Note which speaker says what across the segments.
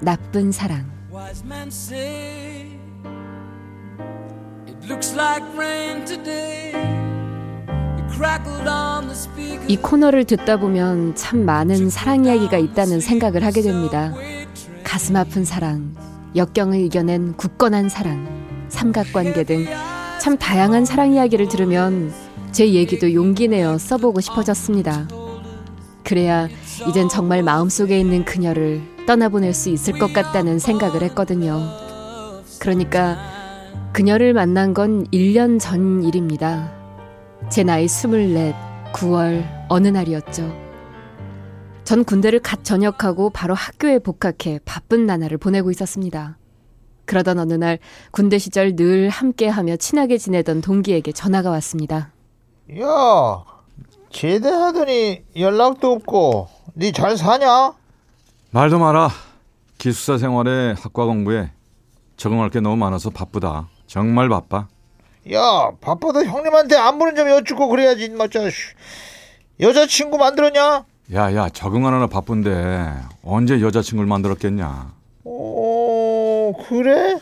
Speaker 1: 나쁜 사랑. 이 코너를 듣다 보면 참 많은 사랑 이야기가 있다는 생각을 하게 됩니다. 가슴 아픈 사랑, 역경을 이겨낸 굳건한 사랑, 삼각관계 등 참 다양한 사랑 이야기를 들으면 제 얘기도 용기 내어 써보고 싶어졌습니다. 그래야 이젠 정말 마음속에 있는 그녀를 떠나보낼 수 있을 것 같다는 생각을 했거든요. 그러니까 그녀를 만난 건 1년 전 일입니다. 제 나이 24, 9월 어느 날이었죠. 전 군대를 갓 전역하고 바로 학교에 복학해 바쁜 나날을 보내고 있었습니다. 그러던 어느 날 군대 시절 늘 함께하며 친하게 지내던 동기에게 전화가 왔습니다.
Speaker 2: 야, 제대하더니 연락도 없고 니잘 사냐?
Speaker 3: 말도 마라. 기숙사 생활에 학과 공부에 적응할 게 너무 많아서 바쁘다. 정말 바빠.
Speaker 2: 야, 바빠도 형님한테 안부는 좀 여쭙고 그래야지, 맞자. 여자친구 만들었냐?
Speaker 3: 야야, 적응하느라 바쁜데 언제 여자친구를 만들었겠냐?
Speaker 2: 어, 그래?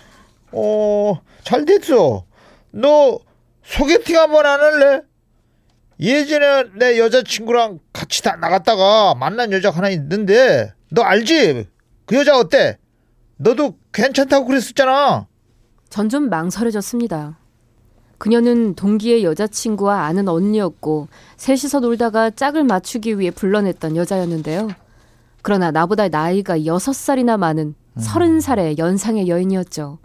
Speaker 2: 어, 잘 됐어. 너 소개팅 한번 안 할래? 예전에 내 여자친구랑 같이 다 나갔다가 만난 여자 하나 있는데 너 알지? 그 여자 어때? 너도 괜찮다고 그랬었잖아.
Speaker 1: 전 좀 망설여졌습니다. 그녀는 동기의 여자친구와 아는 언니였고 셋이서 놀다가 짝을 맞추기 위해 불러냈던 여자였는데요. 그러나 나보다 나이가 여섯 살이나 많은 서른 살의 연상의 여인이었죠.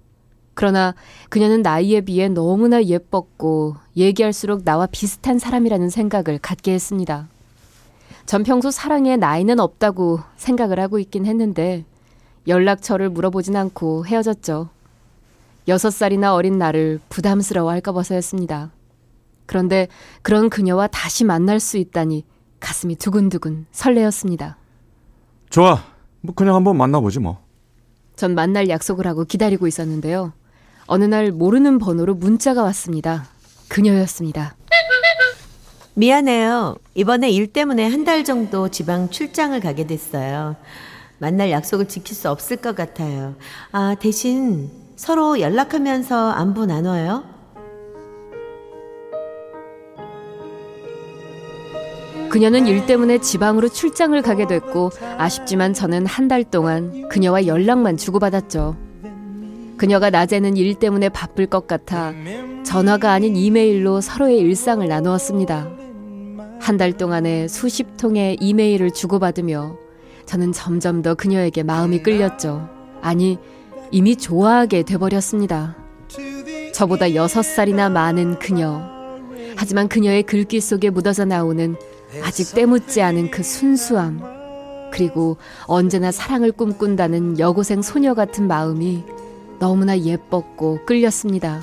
Speaker 1: 그러나 그녀는 나이에 비해 너무나 예뻤고 얘기할수록 나와 비슷한 사람이라는 생각을 갖게 했습니다. 전 평소 사랑에 나이는 없다고 생각을 하고 있긴 했는데 연락처를 물어보진 않고 헤어졌죠. 여섯 살이나 어린 나를 부담스러워 할까 봐서였습니다. 그런데 그런 그녀와 다시 만날 수 있다니 가슴이 두근두근 설레었습니다.
Speaker 3: 좋아. 뭐 그냥 한번 만나보지 뭐.
Speaker 1: 전 만날 약속을 하고 기다리고 있었는데요. 어느 날 모르는 번호로 문자가 왔습니다. 그녀였습니다.
Speaker 4: 미안해요. 이번에 일 때문에 한 달 정도 지방 출장을 가게 됐어요. 만날 약속을 지킬 수 없을 것 같아요. 아, 대신 서로 연락하면서 안부 나눠요.
Speaker 1: 그녀는 일 때문에 지방으로 출장을 가게 됐고 아쉽지만 저는 한 달 동안 그녀와 연락만 주고받았죠. 그녀가 낮에는 일 때문에 바쁠 것 같아 전화가 아닌 이메일로 서로의 일상을 나누었습니다. 한 달 동안에 수십 통의 이메일을 주고받으며 저는 점점 더 그녀에게 마음이 끌렸죠. 아니, 이미 좋아하게 돼버렸습니다. 저보다 여섯 살이나 많은 그녀. 하지만 그녀의 글귀 속에 묻어져 나오는 아직 때묻지 않은 그 순수함. 그리고 언제나 사랑을 꿈꾼다는 여고생 소녀 같은 마음이 너무나 예뻤고 끌렸습니다.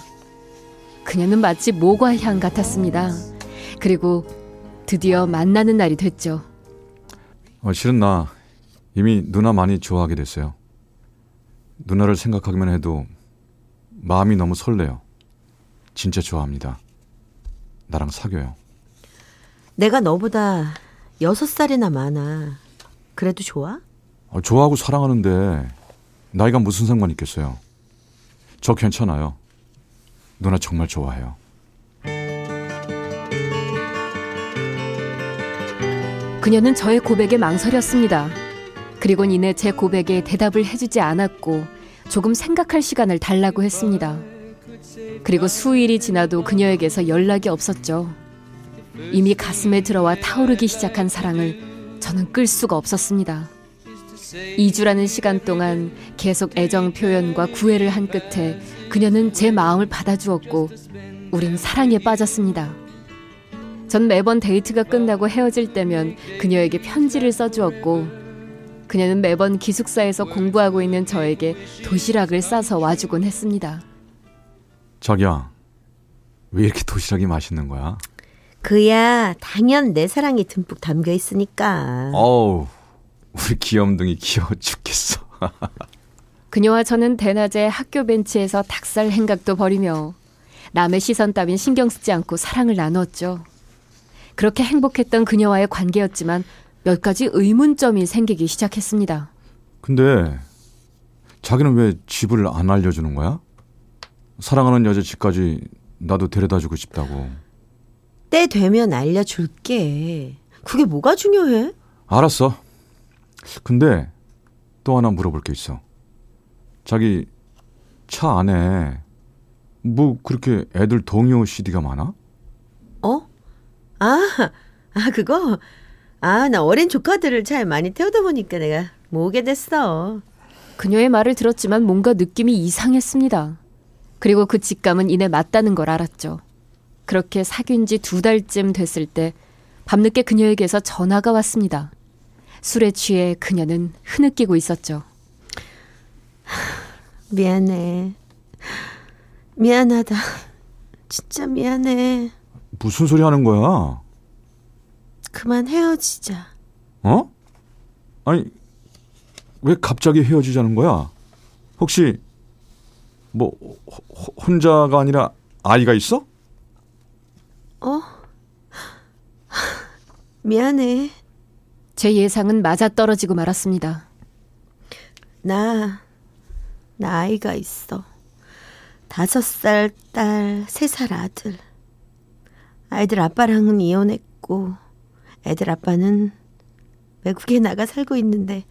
Speaker 1: 그녀는 마치 모과향 같았습니다. 그리고 드디어 만나는 날이 됐죠.
Speaker 3: 어, 실은 나 이미 누나 많이 좋아하게 됐어요. 누나를 생각하기만 해도 마음이 너무 설레요. 진짜 좋아합니다. 나랑 사귀어요.
Speaker 4: 내가 너보다 여섯 살이나 많아. 그래도 좋아?
Speaker 3: 어, 좋아하고 사랑하는데 나이가 무슨 상관 있겠어요. 저 괜찮아요. 누나 정말 좋아해요.
Speaker 1: 그녀는 저의 고백에 망설였습니다. 그리곤 이내 제 고백에 대답을 해주지 않았고 조금 생각할 시간을 달라고 했습니다. 그리고 수일이 지나도 그녀에게서 연락이 없었죠. 이미 가슴에 들어와 타오르기 시작한 사랑을 저는 끌 수가 없었습니다. 2주라는 시간 동안 계속 애정 표현과 구애를 한 끝에 그녀는 제 마음을 받아주었고 우린 사랑에 빠졌습니다. 전 매번 데이트가 끝나고 헤어질 때면 그녀에게 편지를 써주었고 그녀는 매번 기숙사에서 공부하고 있는 저에게 도시락을 싸서 와주곤 했습니다.
Speaker 3: 자기야, 왜 이렇게 도시락이 맛있는 거야?
Speaker 4: 그야 당연 내 사랑이 듬뿍 담겨 있으니까.
Speaker 3: 어우, 우리 귀염둥이 귀여워 죽겠어.
Speaker 1: 그녀와 저는 대낮에 학교 벤치에서 닭살 행각도 벌이며 남의 시선 따윈 신경 쓰지 않고 사랑을 나누었죠. 그렇게 행복했던 그녀와의 관계였지만 몇 가지 의문점이 생기기 시작했습니다.
Speaker 3: 근데 자기는 왜 집을 안 알려주는 거야? 사랑하는 여자 집까지 나도 데려다 주고 싶다고.
Speaker 4: 때 되면 알려줄게. 그게 뭐가 중요해?
Speaker 3: 알았어. 근데 또 하나 물어볼 게 있어. 자기 차 안에 뭐 그렇게 애들 동요 CD가 많아?
Speaker 4: 어? 아, 아 그거 아, 나 어린 조카들을 잘 많이 태우다 보니까 내가 모으게 됐어.
Speaker 1: 그녀의 말을 들었지만 뭔가 느낌이 이상했습니다. 그리고 그 직감은 이내 맞다는 걸 알았죠. 그렇게 사귄 지 두 달쯤 됐을 때 밤늦게 그녀에게서 전화가 왔습니다. 술에 취해 그녀는 흐느끼고 있었죠.
Speaker 4: 미안해. 미안하다. 진짜 미안해.
Speaker 3: 무슨 소리 하는 거야?
Speaker 4: 그만 헤어지자.
Speaker 3: 어? 아니, 왜 갑자기 헤어지자는 거야? 혹시, 뭐, 호, 혼자가 아니라 아이가 있어?
Speaker 4: 어? 미안해.
Speaker 1: 제 예상은 맞아 떨어지고 말았습니다.
Speaker 4: 나, 나 아이가 있어. 다섯 살 딸, 세 살 아들. 아이들 아빠랑은 이혼했고, 애들 아빠는 외국에 나가 살고 있는데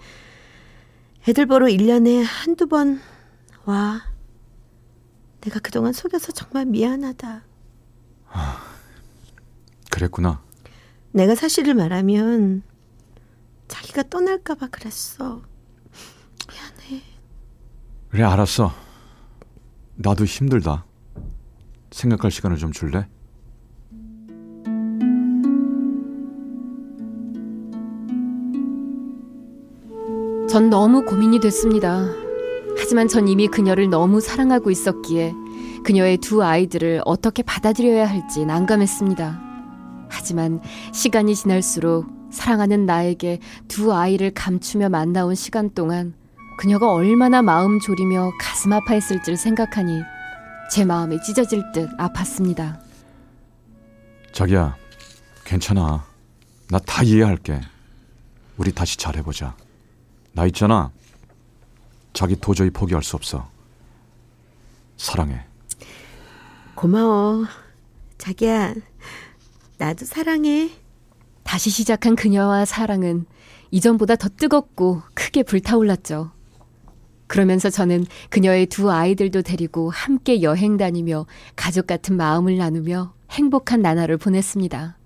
Speaker 4: 애들 보러 1년에 한두 번 와. 내가 그동안 속여서 정말 미안하다.
Speaker 3: 아, 그랬구나.
Speaker 4: 내가 사실을 말하면 자기가 떠날까봐 그랬어. 미안해.
Speaker 3: 그래, 알았어. 나도 힘들다. 생각할 시간을 좀 줄래?
Speaker 1: 전 너무 고민이 됐습니다. 하지만 전 이미 그녀를 너무 사랑하고 있었기에 그녀의 두 아이들을 어떻게 받아들여야 할지 난감했습니다. 하지만 시간이 지날수록 사랑하는 나에게 두 아이를 감추며 만나온 시간 동안 그녀가 얼마나 마음 졸이며 가슴 아파했을지를 생각하니 제 마음이 찢어질 듯 아팠습니다.
Speaker 3: 자기야, 괜찮아. 나 다 이해할게. 우리 다시 잘해보자. 나 있잖아. 자기 도저히 포기할 수 없어. 사랑해.
Speaker 4: 고마워. 자기야, 나도 사랑해.
Speaker 1: 다시 시작한 그녀와 사랑은 이전보다 더 뜨겁고 크게 불타올랐죠. 그러면서 저는 그녀의 두 아이들도 데리고 함께 여행 다니며 가족 같은 마음을 나누며 행복한 나날을 보냈습니다.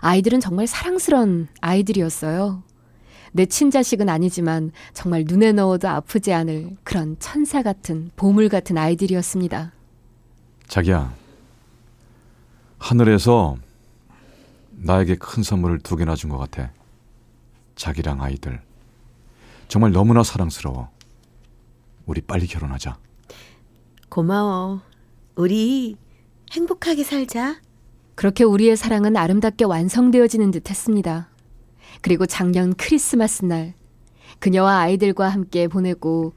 Speaker 1: 아이들은 정말 사랑스런 아이들이었어요. 내 친자식은 아니지만 정말 눈에 넣어도 아프지 않을 그런 천사 같은 보물 같은 아이들이었습니다.
Speaker 3: 자기야, 하늘에서 나에게 큰 선물을 두 개나 준 것 같아. 자기랑 아이들. 정말 너무나 사랑스러워. 우리 빨리 결혼하자.
Speaker 4: 고마워. 우리 행복하게 살자.
Speaker 1: 그렇게 우리의 사랑은 아름답게 완성되어지는 듯 했습니다. 그리고 작년 크리스마스 날 그녀와 아이들과 함께 보내고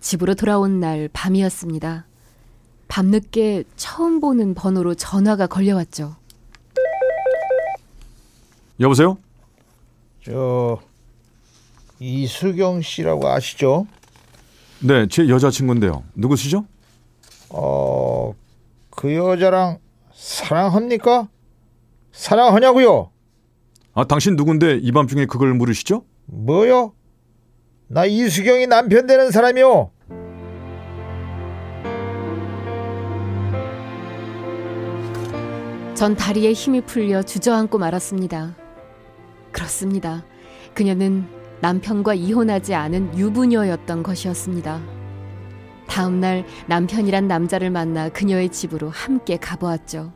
Speaker 1: 집으로 돌아온 날 밤이었습니다. 밤늦게 처음 보는 번호로 전화가 걸려왔죠.
Speaker 3: 여보세요?
Speaker 2: 저 이수경 씨라고 아시죠?
Speaker 3: 네, 제 여자친구인데요. 누구시죠?
Speaker 2: 어, 그 여자랑 사랑합니까? 사랑하냐고요?
Speaker 3: 아, 당신 누군데 이 밤중에 그걸 물으시죠?
Speaker 2: 뭐요? 나 이수경이 남편 되는 사람이요.
Speaker 1: 전 다리에 힘이 풀려 주저앉고 말았습니다. 그렇습니다. 그녀는 남편과 이혼하지 않은 유부녀였던 것이었습니다. 다음 날 남편이란 남자를 만나 그녀의 집으로 함께 가보았죠.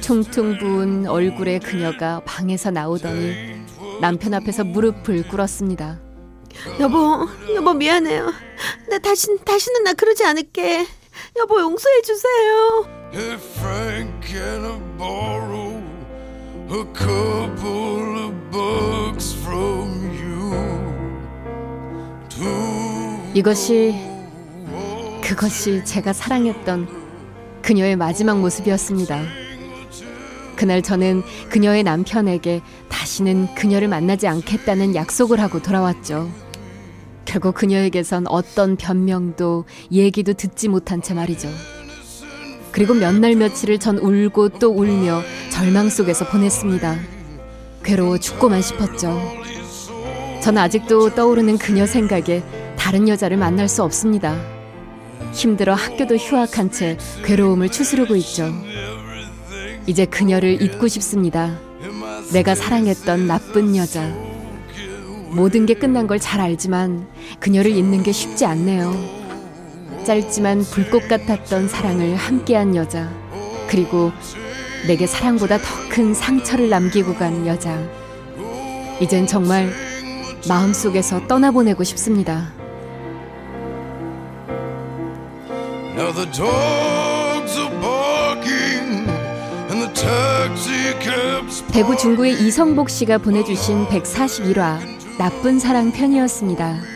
Speaker 1: 퉁퉁 부은 얼굴의 그녀가 방에서 나오더니 남편 앞에서 무릎을 꿇었습니다. 여보, 여보 미안해요. 나 다시 다시는 나 그러지 않을게. 여보 용서해 주세요. 이것이 그것이 제가 사랑했던 그녀의 마지막 모습이었습니다. 그날 저는 그녀의 남편에게 다시는 그녀를 만나지 않겠다는 약속을 하고 돌아왔죠. 결국 그녀에게선 어떤 변명도 얘기도 듣지 못한 채 말이죠. 그리고 몇 날 며칠을 전 울고 또 울며 절망 속에서 보냈습니다. 괴로워 죽고만 싶었죠. 전 아직도 떠오르는 그녀 생각에 다른 여자를 만날 수 없습니다. 힘들어 학교도 휴학한 채 괴로움을 추스르고 있죠. 이제 그녀를 잊고 싶습니다. 내가 사랑했던 나쁜 여자. 모든 게 끝난 걸 잘 알지만 그녀를 잊는 게 쉽지 않네요. 짧지만 불꽃 같았던 사랑을 함께한 여자. 그리고 내게 사랑보다 더 큰 상처를 남기고 간 여자. 이젠 정말 마음속에서 떠나보내고 싶습니다. 대구 중구의 이성복 씨가 보내주신 141화 나쁜 사랑 편이었습니다.